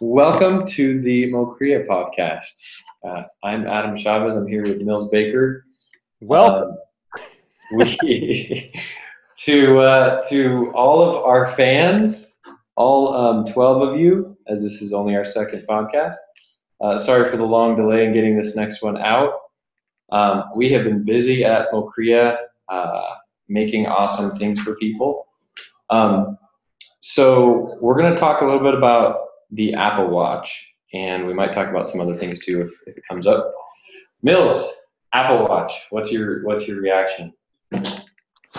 Welcome to the Mokriya podcast. Uh, I'm Adam Chavez. I'm here with Mills Baker. Welcome. Um, we to uh, to all of our fans, all um, twelve of you, as this is only our second podcast. Uh, sorry for the long delay in getting this next one out. Um, we have been busy at Mokriya, uh, making awesome things for people. Um, so we're going to talk a little bit about the Apple Watch, and we might talk about some other things too if, if it comes up. Mills, Apple Watch. What's your what's your reaction?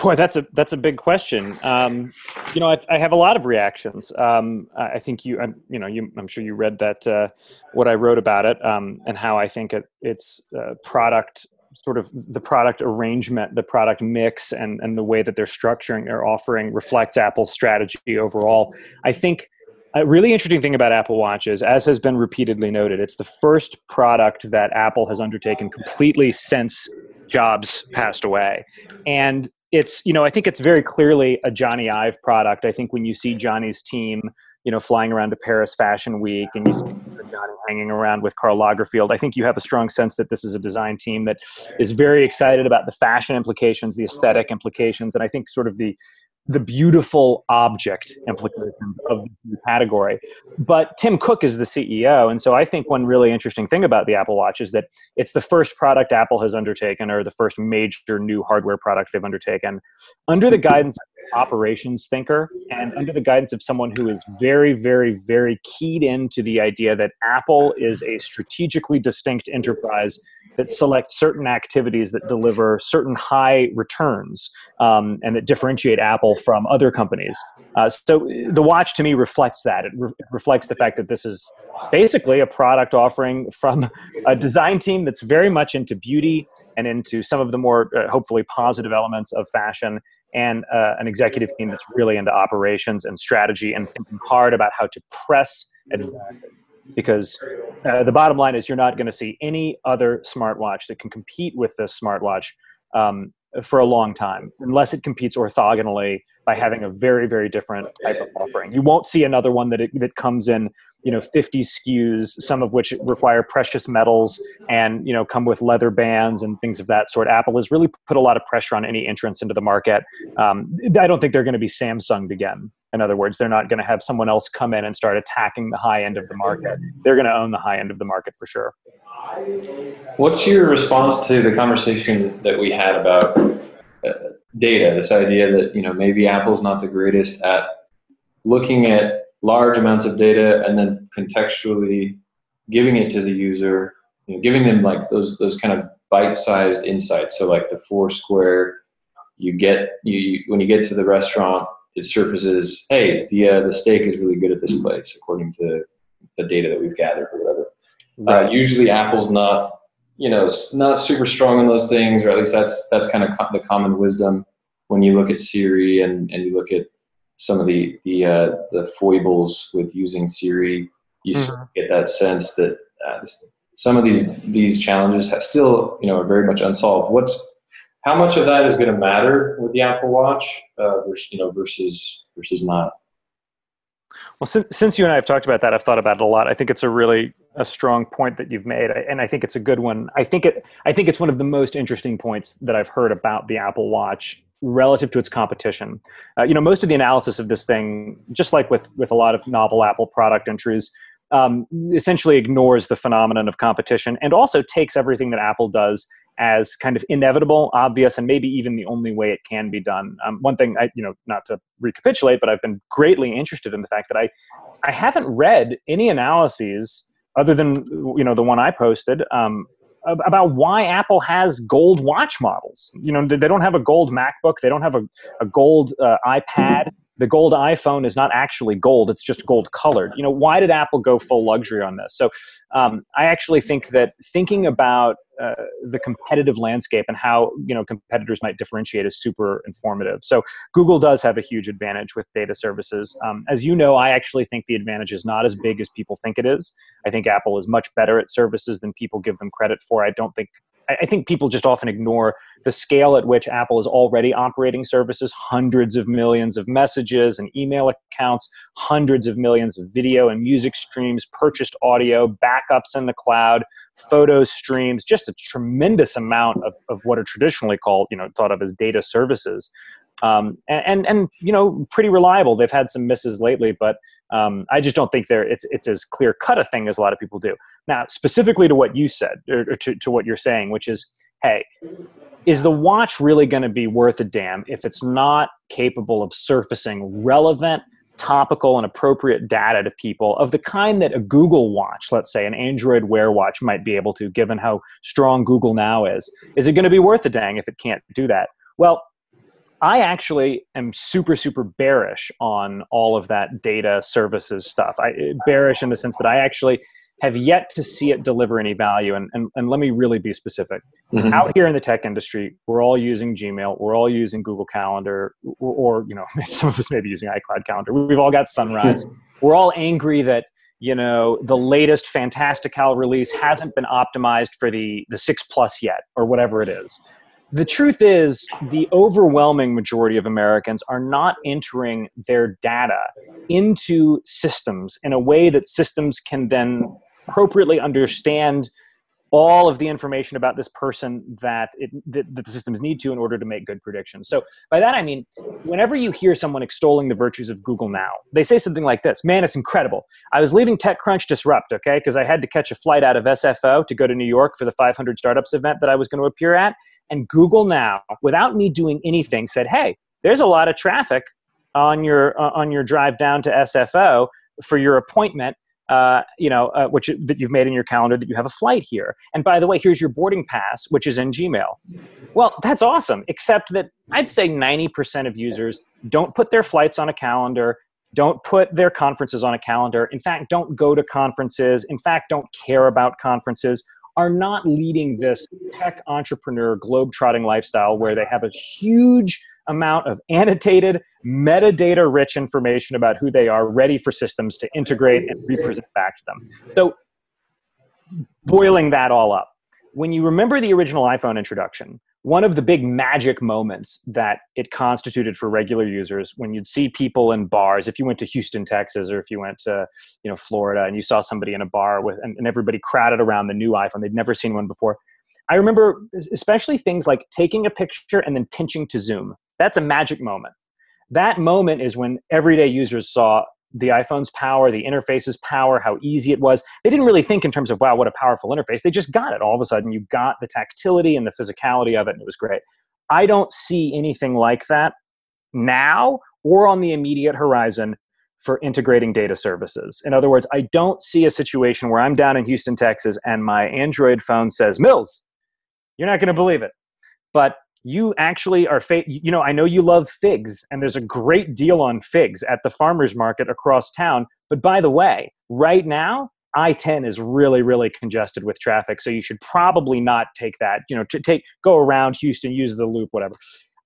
Boy, that's a that's a big question. Um, you know, I, I, have a lot of reactions. Um, I think you, I'm, you know, you, I'm sure you read that uh, what I wrote about it um, and how I think it, it's uh, product sort of the product arrangement, the product mix, and and the way that they're structuring their offering reflects Apple's strategy overall. I think a really interesting thing about Apple Watches, as has been repeatedly noted, it's the first product that Apple has undertaken completely since Jobs passed away. And it's, you know, I think it's very clearly a Jony Ive product. I think when you see Jony's team, you know, flying around to Paris Fashion Week and you see Jony hanging around with Karl Lagerfeld, I think you have a strong sense that this is a design team that is very excited about the fashion implications, the aesthetic implications, and I think sort of the the beautiful object implications of the category. But Tim Cook is the CEO. And so I think one really interesting thing about the Apple Watch is that it's the first product Apple has undertaken, or the first major new hardware product they've undertaken, under the guidance of operations thinker and under the guidance of someone who is very, very, very keyed into the idea that Apple is a strategically distinct enterprise that select certain activities that deliver certain high returns um, and that differentiate Apple from other companies. Uh, so the watch to me reflects that. It, re- reflects the fact that this is basically a product offering from a design team that's very much into beauty and into some of the more uh, hopefully positive elements of fashion and uh, an executive team that's really into operations and strategy and thinking hard about how to press advantage because uh, the bottom line is you're not going to see any other smartwatch that can compete with this smartwatch um, for a long time unless it competes orthogonally by having a very very different type of offering. You won't see another one that it, that comes in you know 50 SKUs some of which require precious metals and you know come with leather bands and things of that sort. Apple has really put a lot of pressure on any entrance into the market. Um, i don't think they're going to be samsung again in other words, they're not going to have someone else come in and start attacking the high end of the market. They're going to own the high end of the market for sure. What's your response to the conversation that we had about uh, data? This idea that you know maybe Apple's not the greatest at looking at large amounts of data and then contextually giving it to the user, you know, giving them like those those kind of bite-sized insights. So like the Foursquare, you get you when you get to the restaurant it surfaces, hey, the uh, the steak is really good at this place according to the data that we've gathered or whatever. Uh, right. Uh, usually, Apple's not you know not super strong on those things, or at least that's that's kind of co- the common wisdom when you look at Siri and and you look at some of the the uh, the foibles with using Siri. You mm-hmm. get that sense that uh, some of these these challenges have still you know are very much unsolved. What's how much of that is going to matter with the Apple Watch uh, versus you know versus versus not? Well, since, since you and I have talked about that, I've thought about it a lot. I think it's a really a strong point that you've made, and I think it's a good one. I think it I think it's one of the most interesting points that I've heard about the Apple Watch relative to its competition. Uh, you know, most of the analysis of this thing, just like with with a lot of novel Apple product entries, um, essentially ignores the phenomenon of competition and also takes everything that Apple does as kind of inevitable, obvious, and maybe even the only way it can be done. Um, one thing, I, you know, not to recapitulate, but I've been greatly interested in the fact that I, I haven't read any analyses other than you know the one I posted um, about why Apple has gold watch models. You know, they don't have a gold MacBook, they don't have a, a gold uh, iPad. The gold iphone is not actually gold. It's just gold colored. You know why did apple go full luxury on this? So um, i actually think that thinking about uh, the competitive landscape and how you know competitors might differentiate is super informative. So google does have a huge advantage with data services. Um, as you know i actually think the advantage is not as big as people think it is. I think apple is much better at services than people give them credit for. I don't think I think people just often ignore the scale at which Apple is already operating services, hundreds of millions of messages and email accounts, hundreds of millions of video and music streams, purchased audio, backups in the cloud, photo streams, just a tremendous amount of, of what are traditionally called, you know, thought of as data services. Um, and, and, and you know pretty reliable. They've had some misses lately, but um, I just don't think they're it's it's as clear cut a thing as a lot of people do. Now, specifically to what you said, or, or to, to what you're saying, which is, hey, is the watch really going to be worth a damn if it's not capable of surfacing relevant, topical, and appropriate data to people of the kind that a Google Watch, let's say an Android Wear watch, might be able to, given how strong Google now is? Is it going to be worth a dang if it can't do that? Well, I actually am super, super bearish on all of that data services stuff. I bearish in the sense that I actually have yet to see it deliver any value. And, and, and let me really be specific. Mm-hmm. Out here in the tech industry, we're all using Gmail, we're all using Google Calendar, or, or you know, some of us may be using iCloud Calendar. We've all got Sunrise. we're all angry that you know the latest Fantastical release hasn't been optimized for the the six plus yet, or whatever it is the truth is, the overwhelming majority of Americans are not entering their data into systems in a way that systems can then appropriately understand all of the information about this person that, it, that, the systems need to in order to make good predictions. So by that I mean, whenever you hear someone extolling the virtues of Google Now, they say something like this: "Man, it's incredible. I was leaving TechCrunch Disrupt, okay, because I had to catch a flight out of SFO to go to New York for the 500 startups event that I was going to appear at, and Google Now, without me doing anything, said, "Hey, there's a lot of traffic on your uh, on your drive down to SFO for your appointment." Uh, you know, uh, which that you've made in your calendar that you have a flight here. And by the way, here's your boarding pass, which is in Gmail. Well, that's awesome, except that I'd say 90% of users don't put their flights on a calendar, don't put their conferences on a calendar. In fact, don't go to conferences. In fact, don't care about conferences are not leading this tech entrepreneur globe-trotting lifestyle where they have a huge amount of annotated metadata rich information about who they are ready for systems to integrate and represent back to them. So boiling that all up when you remember the original iphone introduction one of the big magic moments that it constituted for regular users when you'd see people in bars if you went to houston texas or if you went to you know florida and you saw somebody in a bar with and, and everybody crowded around the new iphone they'd never seen one before. I remember especially things like taking a picture and then pinching to zoom. That's a magic moment. That moment is when everyday users saw the iPhone's power, the interface's power, how easy it was. They didn't really think in terms of, wow, what a powerful interface. They just got it. All of a sudden, you got the tactility and the physicality of it, and it was great. I don't see anything like that now or on the immediate horizon for integrating data services. In other words, I don't see a situation where I'm down in Houston, Texas, and my Android phone says, Mills, you're not going to believe it. But you actually are fa- you know i know you love figs and there's a great deal on figs at the farmers market across town but by the way right now i-10 is really really congested with traffic so you should probably not take that you know to take go around houston use the loop whatever.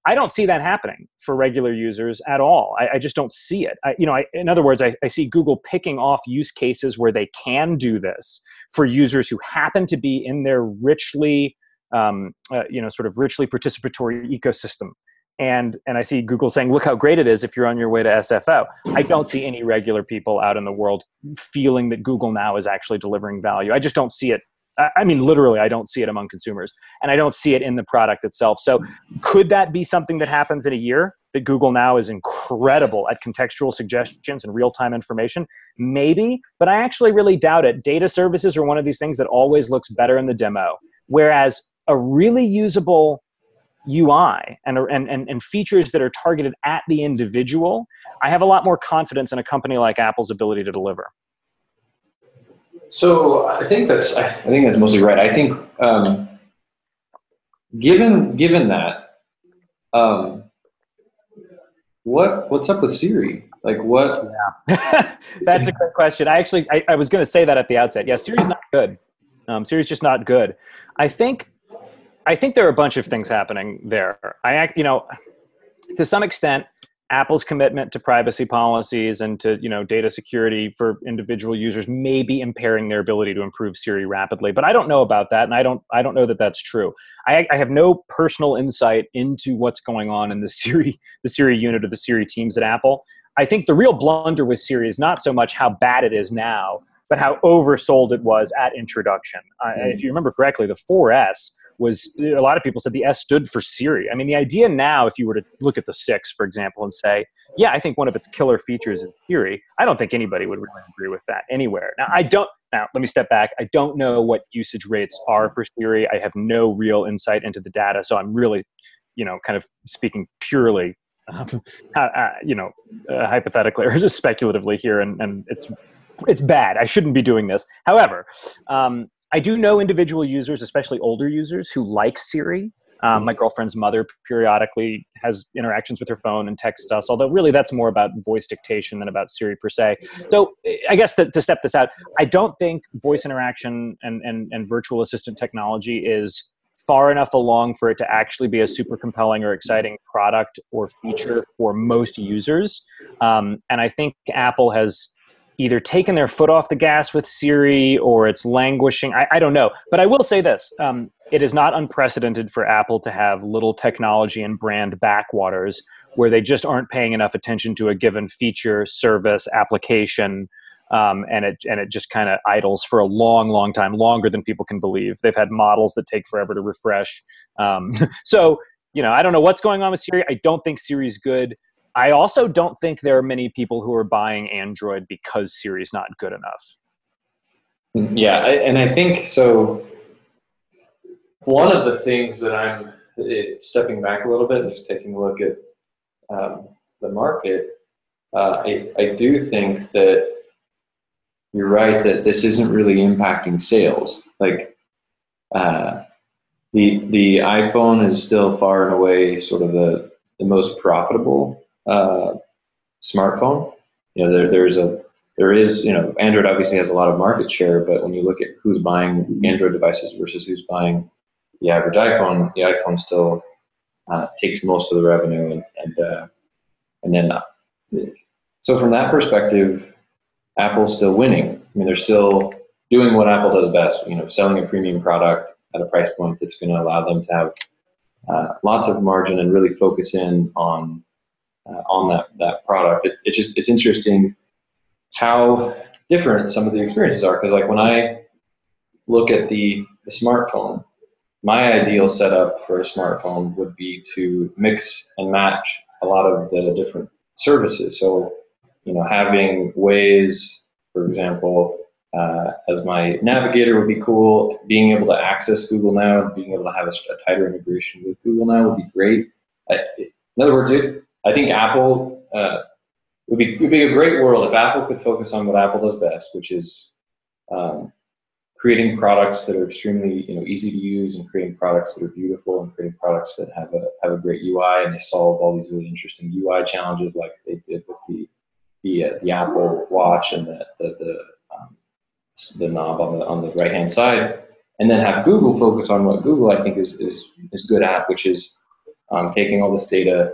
I don't see that happening for regular users at all. I, I just don't see it. I, you know I, in other words I, I see google picking off use cases where they can do this for users who happen to be in their richly um, uh, you know sort of richly participatory ecosystem and and i see google saying look how great it is if you're on your way to sfo i don't see any regular people out in the world feeling that google now is actually delivering value i just don't see it I mean, literally, I don't see it among consumers, and I don't see it in the product itself. So, could that be something that happens in a year? That Google Now is incredible at contextual suggestions and real time information? Maybe, but I actually really doubt it. Data services are one of these things that always looks better in the demo. Whereas a really usable UI and, and, and, and features that are targeted at the individual, I have a lot more confidence in a company like Apple's ability to deliver. So I think that's I think that's mostly right. I think um, given given that, um, what what's up with Siri? Like what? Yeah. that's a great question. I actually I, I was going to say that at the outset. Yeah, Siri's not good. Um, Siri's just not good. I think I think there are a bunch of things happening there. I, you know, to some extent, Apple's commitment to privacy policies and to you know data security for individual users may be impairing their ability to improve Siri rapidly. But I don't know about that, and I don't I don't know that that's true. I, I have no personal insight into what's going on in the Siri the Siri unit or the Siri teams at Apple. I think the real blunder with Siri is not so much how bad it is now, but how oversold it was at introduction. Uh, mm. If you remember correctly, the 4S was a lot of people said the S stood for Siri. I mean, the idea now, if you were to look at the six, for example, and say, yeah, I think one of its killer features is Siri, I don't think anybody would really agree with that anywhere. Now, I don't. Now, let me step back. I don't know what usage rates are for Siri. I have no real insight into the data, so I'm really, you know, kind of speaking purely, um, uh, uh, you know, uh, hypothetically or just speculatively here, and, and it's it's bad. I shouldn't be doing this. However, um, I do know individual users, especially older users, who like Siri. Um, my mm-hmm. girlfriend's mother periodically has interactions with her phone and texts us, although really that's more about voice dictation than about Siri per se. So I guess to, to step this out, I don't think voice interaction and, and, and virtual assistant technology is far enough along for it to actually be a super compelling or exciting product or feature for most users. Um, and I think Apple has either taken their foot off the gas with Siri or it's languishing. I, I don't know. But I will say this um, it is not unprecedented for Apple to have little technology and brand backwaters where they just aren't paying enough attention to a given feature, service, application. Um, and it and it just kind of idles for a long, long time, longer than people can believe. They've had models that take forever to refresh. Um, so you know, I don't know what's going on with Siri. I don't think Siri's good. I also don't think there are many people who are buying Android because Siri is not good enough. Yeah, and I think so. One of the things that I'm it, stepping back a little bit and just taking a look at um, the market, uh, I, I do think that you're right that this isn't really impacting sales. Like uh, the the iPhone is still far and away sort of the the most profitable uh, smartphone. You know, there, there's a there is you know Android obviously has a lot of market share, but when you look at who's buying Android devices versus who's buying the average iPhone, the iPhone still uh, takes most of the revenue, and and uh, and then uh, so from that perspective, Apple's still winning. I mean, they're still doing what Apple does best. You know, selling a premium product at a price point that's going to allow them to have uh, lots of margin and really focus in on uh, on that that product. It, it just it's interesting how different some of the experiences are because like when I look at the, the smartphone, my ideal setup for a smartphone would be to mix and match a lot of the different services. So, you know, having Waze, for example, uh, as my navigator would be cool. Being able to access Google Now, being able to have a, a tighter integration with Google Now would be great. I, in other words, it, I think Apple uh, would be would be a great world if Apple could focus on what Apple does best, which is um, creating products that are extremely you know easy to use and creating products that are beautiful and creating products that have a have a great UI and they solve all these really interesting UI challenges like they did with the the, uh, the Apple Watch and the the, the, um, the knob on the on the right hand side, and then have Google focus on what Google I think is is is good at, which is um, taking all this data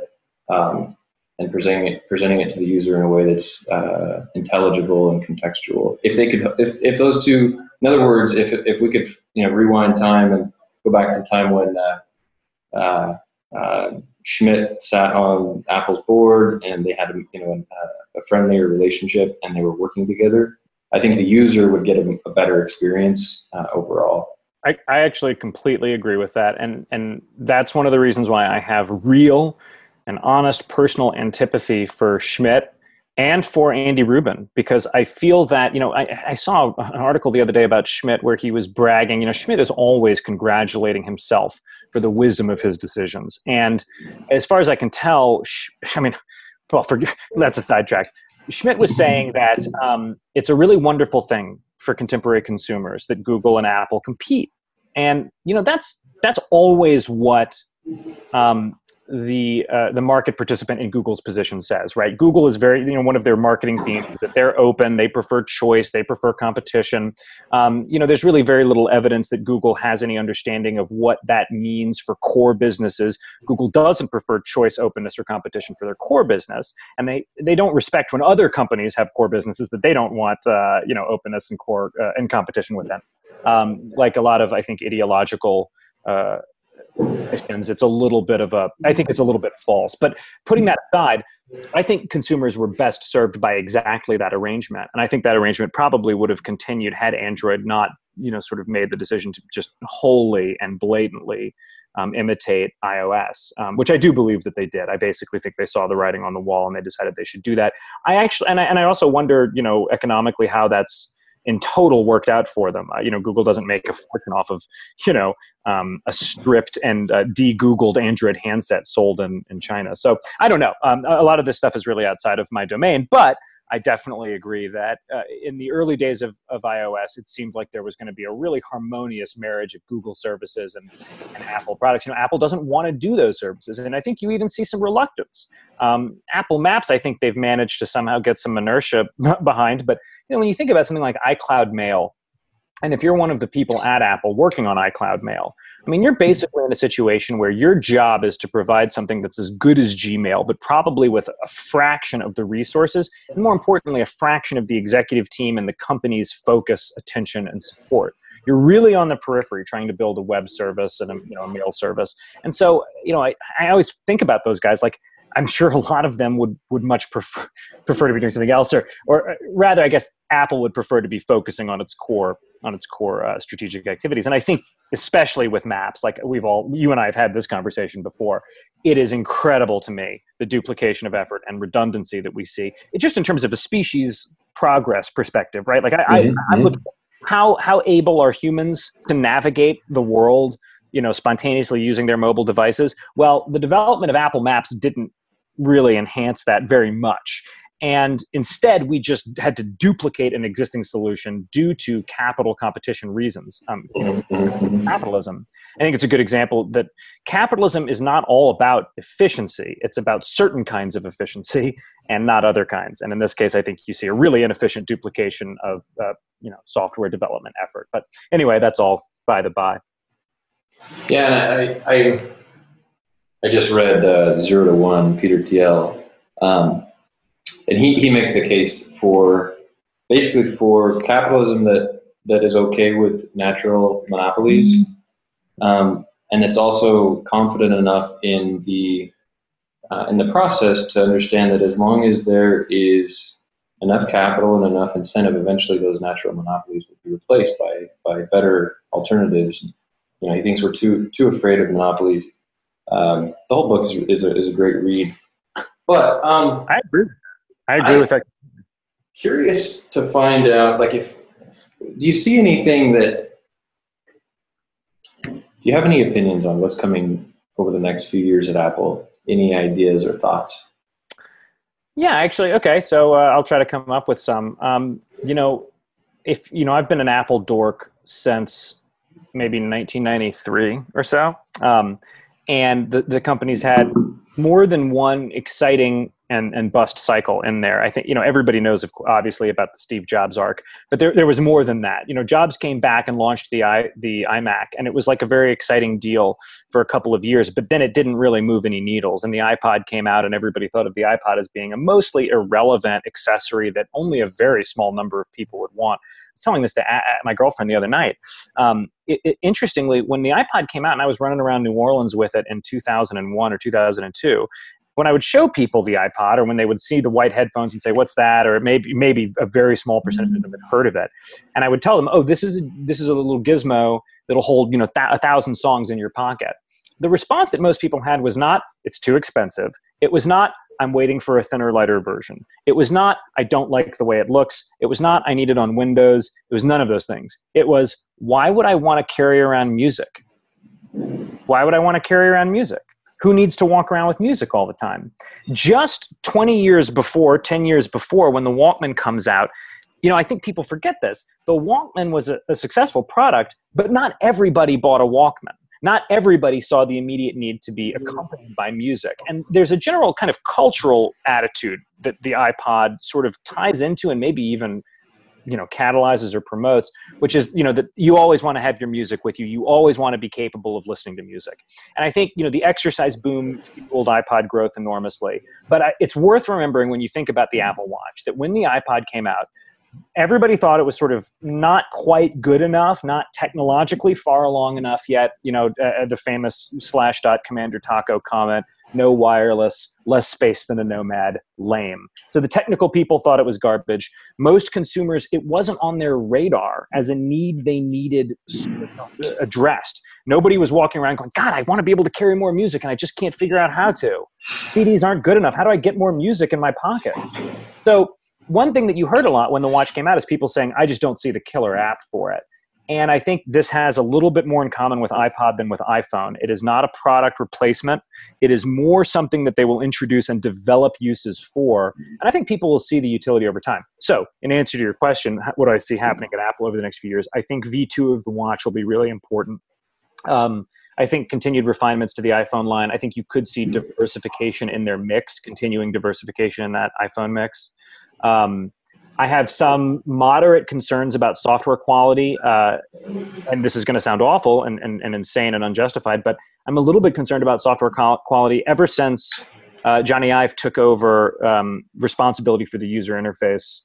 um, and presenting it, presenting it to the user in a way that's uh, intelligible and contextual. If they could, if, if those two, in other words, if, if we could, you know, rewind time and go back to the time when uh, uh, uh Schmidt sat on Apple's board and they had, a, you know, a, a, friendlier relationship and they were working together, I think the user would get a, a better experience uh, overall. I, I actually completely agree with that, and and that's one of the reasons why I have real an honest personal antipathy for Schmidt and for Andy Rubin because I feel that, you know, I, I, saw an article the other day about Schmidt where he was bragging. You know, Schmidt is always congratulating himself for the wisdom of his decisions. And as far as I can tell, I mean, well, for, that's a sidetrack. Schmidt was saying that um, it's a really wonderful thing for contemporary consumers that Google and Apple compete. And, you know, that's, that's always what um, the uh, the market participant in Google's position says, right? Google is very, you know, one of their marketing themes that they're open, they prefer choice, they prefer competition. Um, you know, there's really very little evidence that Google has any understanding of what that means for core businesses. Google doesn't prefer choice, openness, or competition for their core business, and they they don't respect when other companies have core businesses that they don't want, uh, you know, openness and core uh, and competition with them. Um, like a lot of, I think, ideological. Uh, it's a little bit of a i think it's a little bit false. But putting that aside i think consumers were best served by exactly that arrangement. And i think that arrangement probably would have continued had android not you know sort of made the decision to just wholly and blatantly um, imitate ios um, which i do believe that they did. I basically think they saw the writing on the wall and they decided they should do that. I actually and i, and I also wonder you know economically how that's in total worked out for them. Uh, you know, Google doesn't make a fortune off of you know um, a stripped and uh, de-Googled Android handset sold in in China. So I don't know. Um, a lot of this stuff is really outside of my domain, but I definitely agree that uh, in the early days of, of iOS, it seemed like there was going to be a really harmonious marriage of Google services and, and Apple products. You know, Apple doesn't want to do those services, and I think you even see some reluctance. Um, Apple Maps, I think they've managed to somehow get some inertia behind, but you know, when you think about something like iCloud Mail, and if you're one of the people at Apple working on iCloud Mail, I mean, you're basically in a situation where your job is to provide something that's as good as Gmail, but probably with a fraction of the resources, and more importantly, a fraction of the executive team and the company's focus, attention, and support. You're really on the periphery trying to build a web service and a, you know, a mail service. And so, you know, I, I always think about those guys like, I'm sure a lot of them would would much prefer prefer to be doing something else, or or uh, rather, I guess Apple would prefer to be focusing on its core on its core uh, strategic activities. And I think, especially with Maps, like we've all you and I have had this conversation before, it is incredible to me the duplication of effort and redundancy that we see. It just in terms of a species progress perspective, right? Like I, mm-hmm. I, I look how how able are humans to navigate the world you know spontaneously using their mobile devices well the development of apple maps didn't really enhance that very much. And instead, we just had to duplicate an existing solution due to capital competition reasons. Um, you know, capitalism. I think it's a good example that capitalism is not all about efficiency. It's about certain kinds of efficiency and not other kinds. And in this case, I think you see a really inefficient duplication of uh, you know software development effort. But anyway, that's all by the by. Yeah, I, I I just read uh, Zero to One, Peter Thiel, um, and he, he makes the case for basically for capitalism that, that is okay with natural monopolies, um, and it's also confident enough in the uh, in the process to understand that as long as there is enough capital and enough incentive, eventually those natural monopolies will be replaced by by better alternatives. You know, he thinks we're too too afraid of monopolies um, the whole book is, is, a, is a great read. But um, I agree. I agree I, with that. Curious to find out, like, if do you see anything that do you have any opinions on what's coming over the next few years at Apple? Any ideas or thoughts? Yeah, actually, okay. So uh, I'll try to come up with some. Um, you know, if you know, I've been an Apple dork since maybe 1993 or so. Um, and the, the company's had more than one exciting and, and bust cycle in there. I think, you know, everybody knows, of, obviously, about the Steve Jobs arc, but there, there was more than that. You know, Jobs came back and launched the, I, the iMac, and it was like a very exciting deal for a couple of years, but then it didn't really move any needles. And the iPod came out, and everybody thought of the iPod as being a mostly irrelevant accessory that only a very small number of people would want I was telling this to my girlfriend the other night. Um, it, it, interestingly, when the iPod came out and I was running around New Orleans with it in 2001 or 2002, when I would show people the iPod or when they would see the white headphones and say, "What's that?" or maybe maybe a very small percentage of them had heard of it, and I would tell them, "Oh, this is a, this is a little gizmo that'll hold you know th- a thousand songs in your pocket." The response that most people had was not, "It's too expensive." It was not, I'm waiting for a thinner, lighter version. It was not, I don't like the way it looks. It was not, I need it on Windows. It was none of those things. It was, why would I want to carry around music? Why would I want to carry around music? Who needs to walk around with music all the time? Just 20 years before, 10 years before, when the Walkman comes out, you know, I think people forget this. The Walkman was a, a successful product, but not everybody bought a Walkman not everybody saw the immediate need to be mm-hmm. accompanied by music. And there's a general kind of cultural attitude that the iPod sort of ties into and maybe even you know catalyzes or promotes which is you know that you always want to have your music with you you always want to be capable of listening to music and i think you know the exercise boom fueled ipod growth enormously but I, it's worth remembering when you think about the apple watch that when the ipod came out everybody thought it was sort of not quite good enough, not technologically far along enough yet. You know, uh, the famous Slashdot Commander Taco comment no wireless, less space than a nomad, lame. So the technical people thought it was garbage. Most consumers, it wasn't on their radar as a need they needed uh, addressed. Nobody was walking around going, God, I want to be able to carry more music and I just can't figure out how to. CDs aren't good enough. How do I get more music in my pockets? So one thing that you heard a lot when the watch came out is people saying, I just don't see the killer app for it. And I think this has a little bit more in common with iPod than with iPhone. It is not a product replacement. It is more something that they will introduce and develop uses for. And I think people will see the utility over time. So, in answer to your question, what do I see happening at Apple over the next few years? I think V2 of the watch will be really important. Um, I think continued refinements to the iPhone line. I think you could see diversification in their mix, continuing diversification in that iPhone mix. Um, I have some moderate concerns about software quality, uh, and this is going to sound awful and, and, and, insane and unjustified, but I'm a little bit concerned about software quality ever since uh, Jony Ive took over um, responsibility for the user interface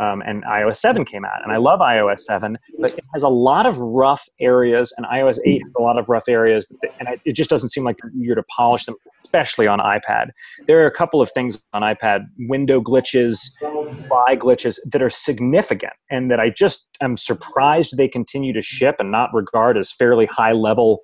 um, and iOS 7 came out. And I love iOS 7, but it has a lot of rough areas, and iOS 8 has a lot of rough areas, and it just doesn't seem like you're to polish them, especially on iPad. There are a couple of things on iPad, window glitches, UI glitches that are significant, and that I just am surprised they continue to ship and not regard as fairly high level.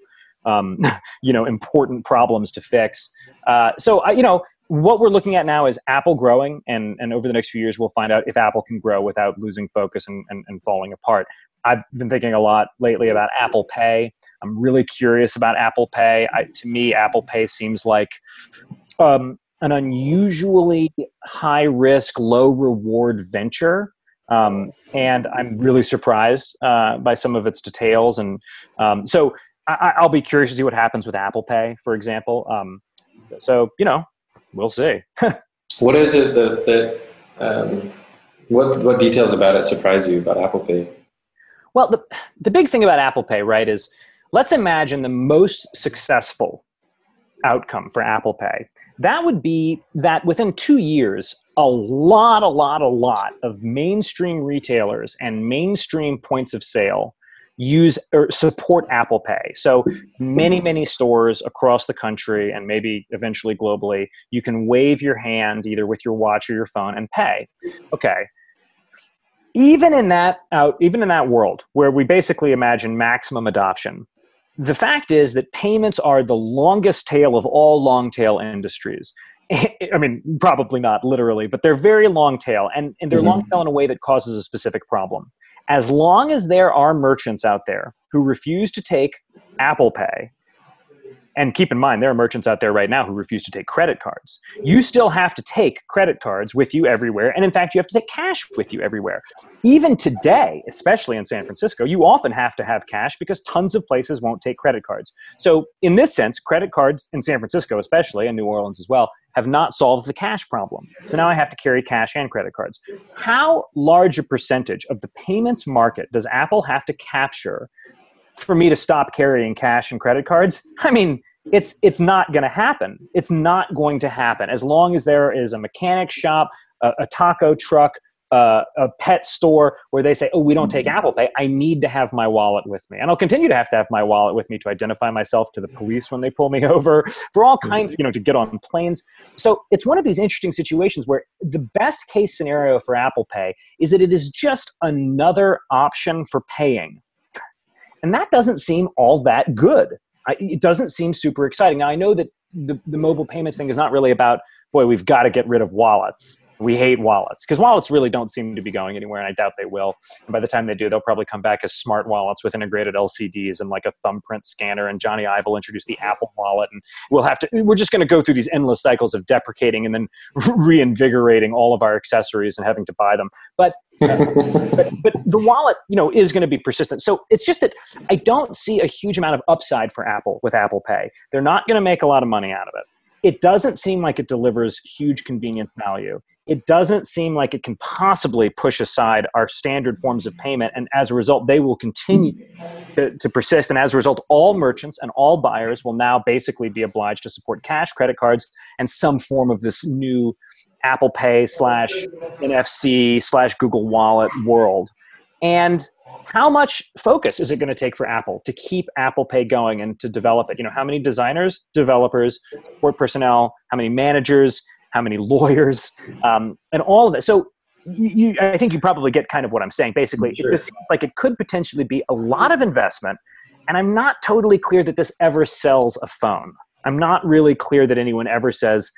Um, you know, important problems to fix. Uh, so, I, you know, what we're looking at now is Apple growing, and, and over the next few years, we'll find out if Apple can grow without losing focus and, and, and falling apart. I've been thinking a lot lately about Apple Pay. I'm really curious about Apple Pay. I, to me, Apple Pay seems like um, an unusually high risk, low reward venture. Um, and I'm really surprised uh, by some of its details. And um, so I, will be curious to see what happens with Apple Pay, for example. Um, so, you know, we'll see. what is it that, that um, what, what details about it surprise you about Apple Pay? Well, the, the big thing about Apple Pay, right, is let's imagine the most successful outcome for Apple Pay. That would be that within two years, a lot, a lot, a lot of mainstream retailers and mainstream points of sale use or support Apple Pay. So many, many stores across the country and maybe eventually globally, you can wave your hand either with your watch or your phone and pay. Okay. Even in that out, even in that world where we basically imagine maximum adoption, the fact is that payments are the longest tail of all long tail industries. I mean, probably not literally, but they're very long tail, and, and they're mm-hmm. long tail in a way that causes a specific problem as long as there are merchants out there who refuse to take Apple Pay, and keep in mind there are merchants out there right now who refuse to take credit cards you still have to take credit cards with you everywhere and in fact you have to take cash with you everywhere even today especially in san francisco you often have to have cash because tons of places won't take credit cards so in this sense credit cards in san francisco especially and new orleans as well have not solved the cash problem. So now I have to carry cash and credit cards. How large a percentage of the payments market does Apple have to capture for me to stop carrying cash and credit cards? I mean, it's it's not going to happen. It's not going to happen as long as there is a mechanic shop, a, a taco truck, uh, a pet store where they say, "Oh, we don't take mm-hmm. Apple Pay. I need to have my wallet with me," and I'll continue to have to have my wallet with me to identify myself to the police when they pull me over for all kinds, you know, to get on planes. So it's one of these interesting situations where the best case scenario for Apple Pay is that it is just another option for paying, and that doesn't seem all that good. It doesn't seem super exciting. Now I know that the, the mobile payments thing is not really about boy, we've got to get rid of wallets we hate wallets because wallets really don't seem to be going anywhere, and I doubt they will. And by the time they do, they'll probably come back as smart wallets with integrated LCDs and like a thumbprint scanner. And Jony Ive will introduce the Apple Wallet, and we'll have to. We're just going to go through these endless cycles of deprecating and then reinvigorating all of our accessories and having to buy them. But but, but the wallet, you know, is going to be persistent. So it's just that I don't see a huge amount of upside for Apple with Apple Pay. They're not going to make a lot of money out of it. It doesn't seem like it delivers huge convenience value. It doesn't seem like it can possibly push aside our standard forms of payment. And as a result, they will continue to, to persist. And as a result, all merchants and all buyers will now basically be obliged to support cash, credit cards, and some form of this new Apple Pay slash NFC slash Google Wallet world. And how much focus is it going to take for Apple to keep Apple Pay going and to develop it? You know, how many designers, developers, support personnel, how many managers, how many lawyers, um, and all of it. So you, I think you probably get kind of what I'm saying. Basically, sure. it just seems like it could potentially be a lot of investment, and I'm not totally clear that this ever sells a phone. I'm not really clear that anyone ever says,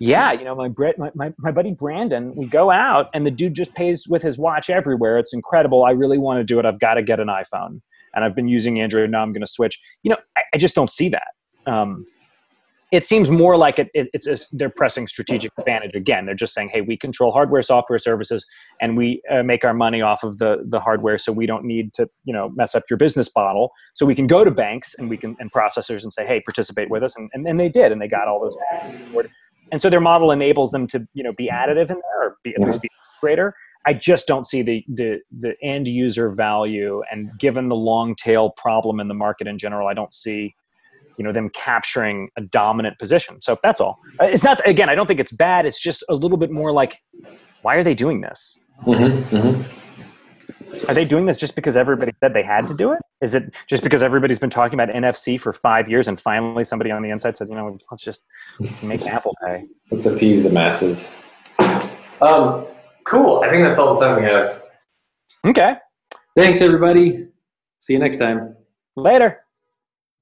yeah, you know, my, my, my, my buddy Brandon, we go out and the dude just pays with his watch everywhere. It's incredible. I really want to do it. I've got to get an iPhone. And I've been using Android. Now I'm going to switch. You know, I, I, just don't see that. Um, it seems more like it, it, it's a, they're pressing strategic advantage again. They're just saying, "Hey, we control hardware, software, services, and we uh, make our money off of the the hardware. So we don't need to, you know, mess up your business model. So we can go to banks and we can and processors and say, "Hey, participate with us," and and, and they did, and they got all those and so their model enables them to you know be additive in there or be at least be greater. I just don't see the the the end user value and given the long tail problem in the market in general i don't see you know them capturing a dominant position. So that's all. Uh, it's not again i don't think it's bad. It's just a little bit more like why are they doing this? Mm-hmm, mm-hmm. Are they doing this just because everybody said they had to do it? Is it just because everybody's been talking about NFC for five years and finally somebody on the inside said, you know, let's just make Apple Pay? Let's appease the masses. Um, cool. I think that's all the time we have. Okay. Thanks, everybody. See you next time. Later.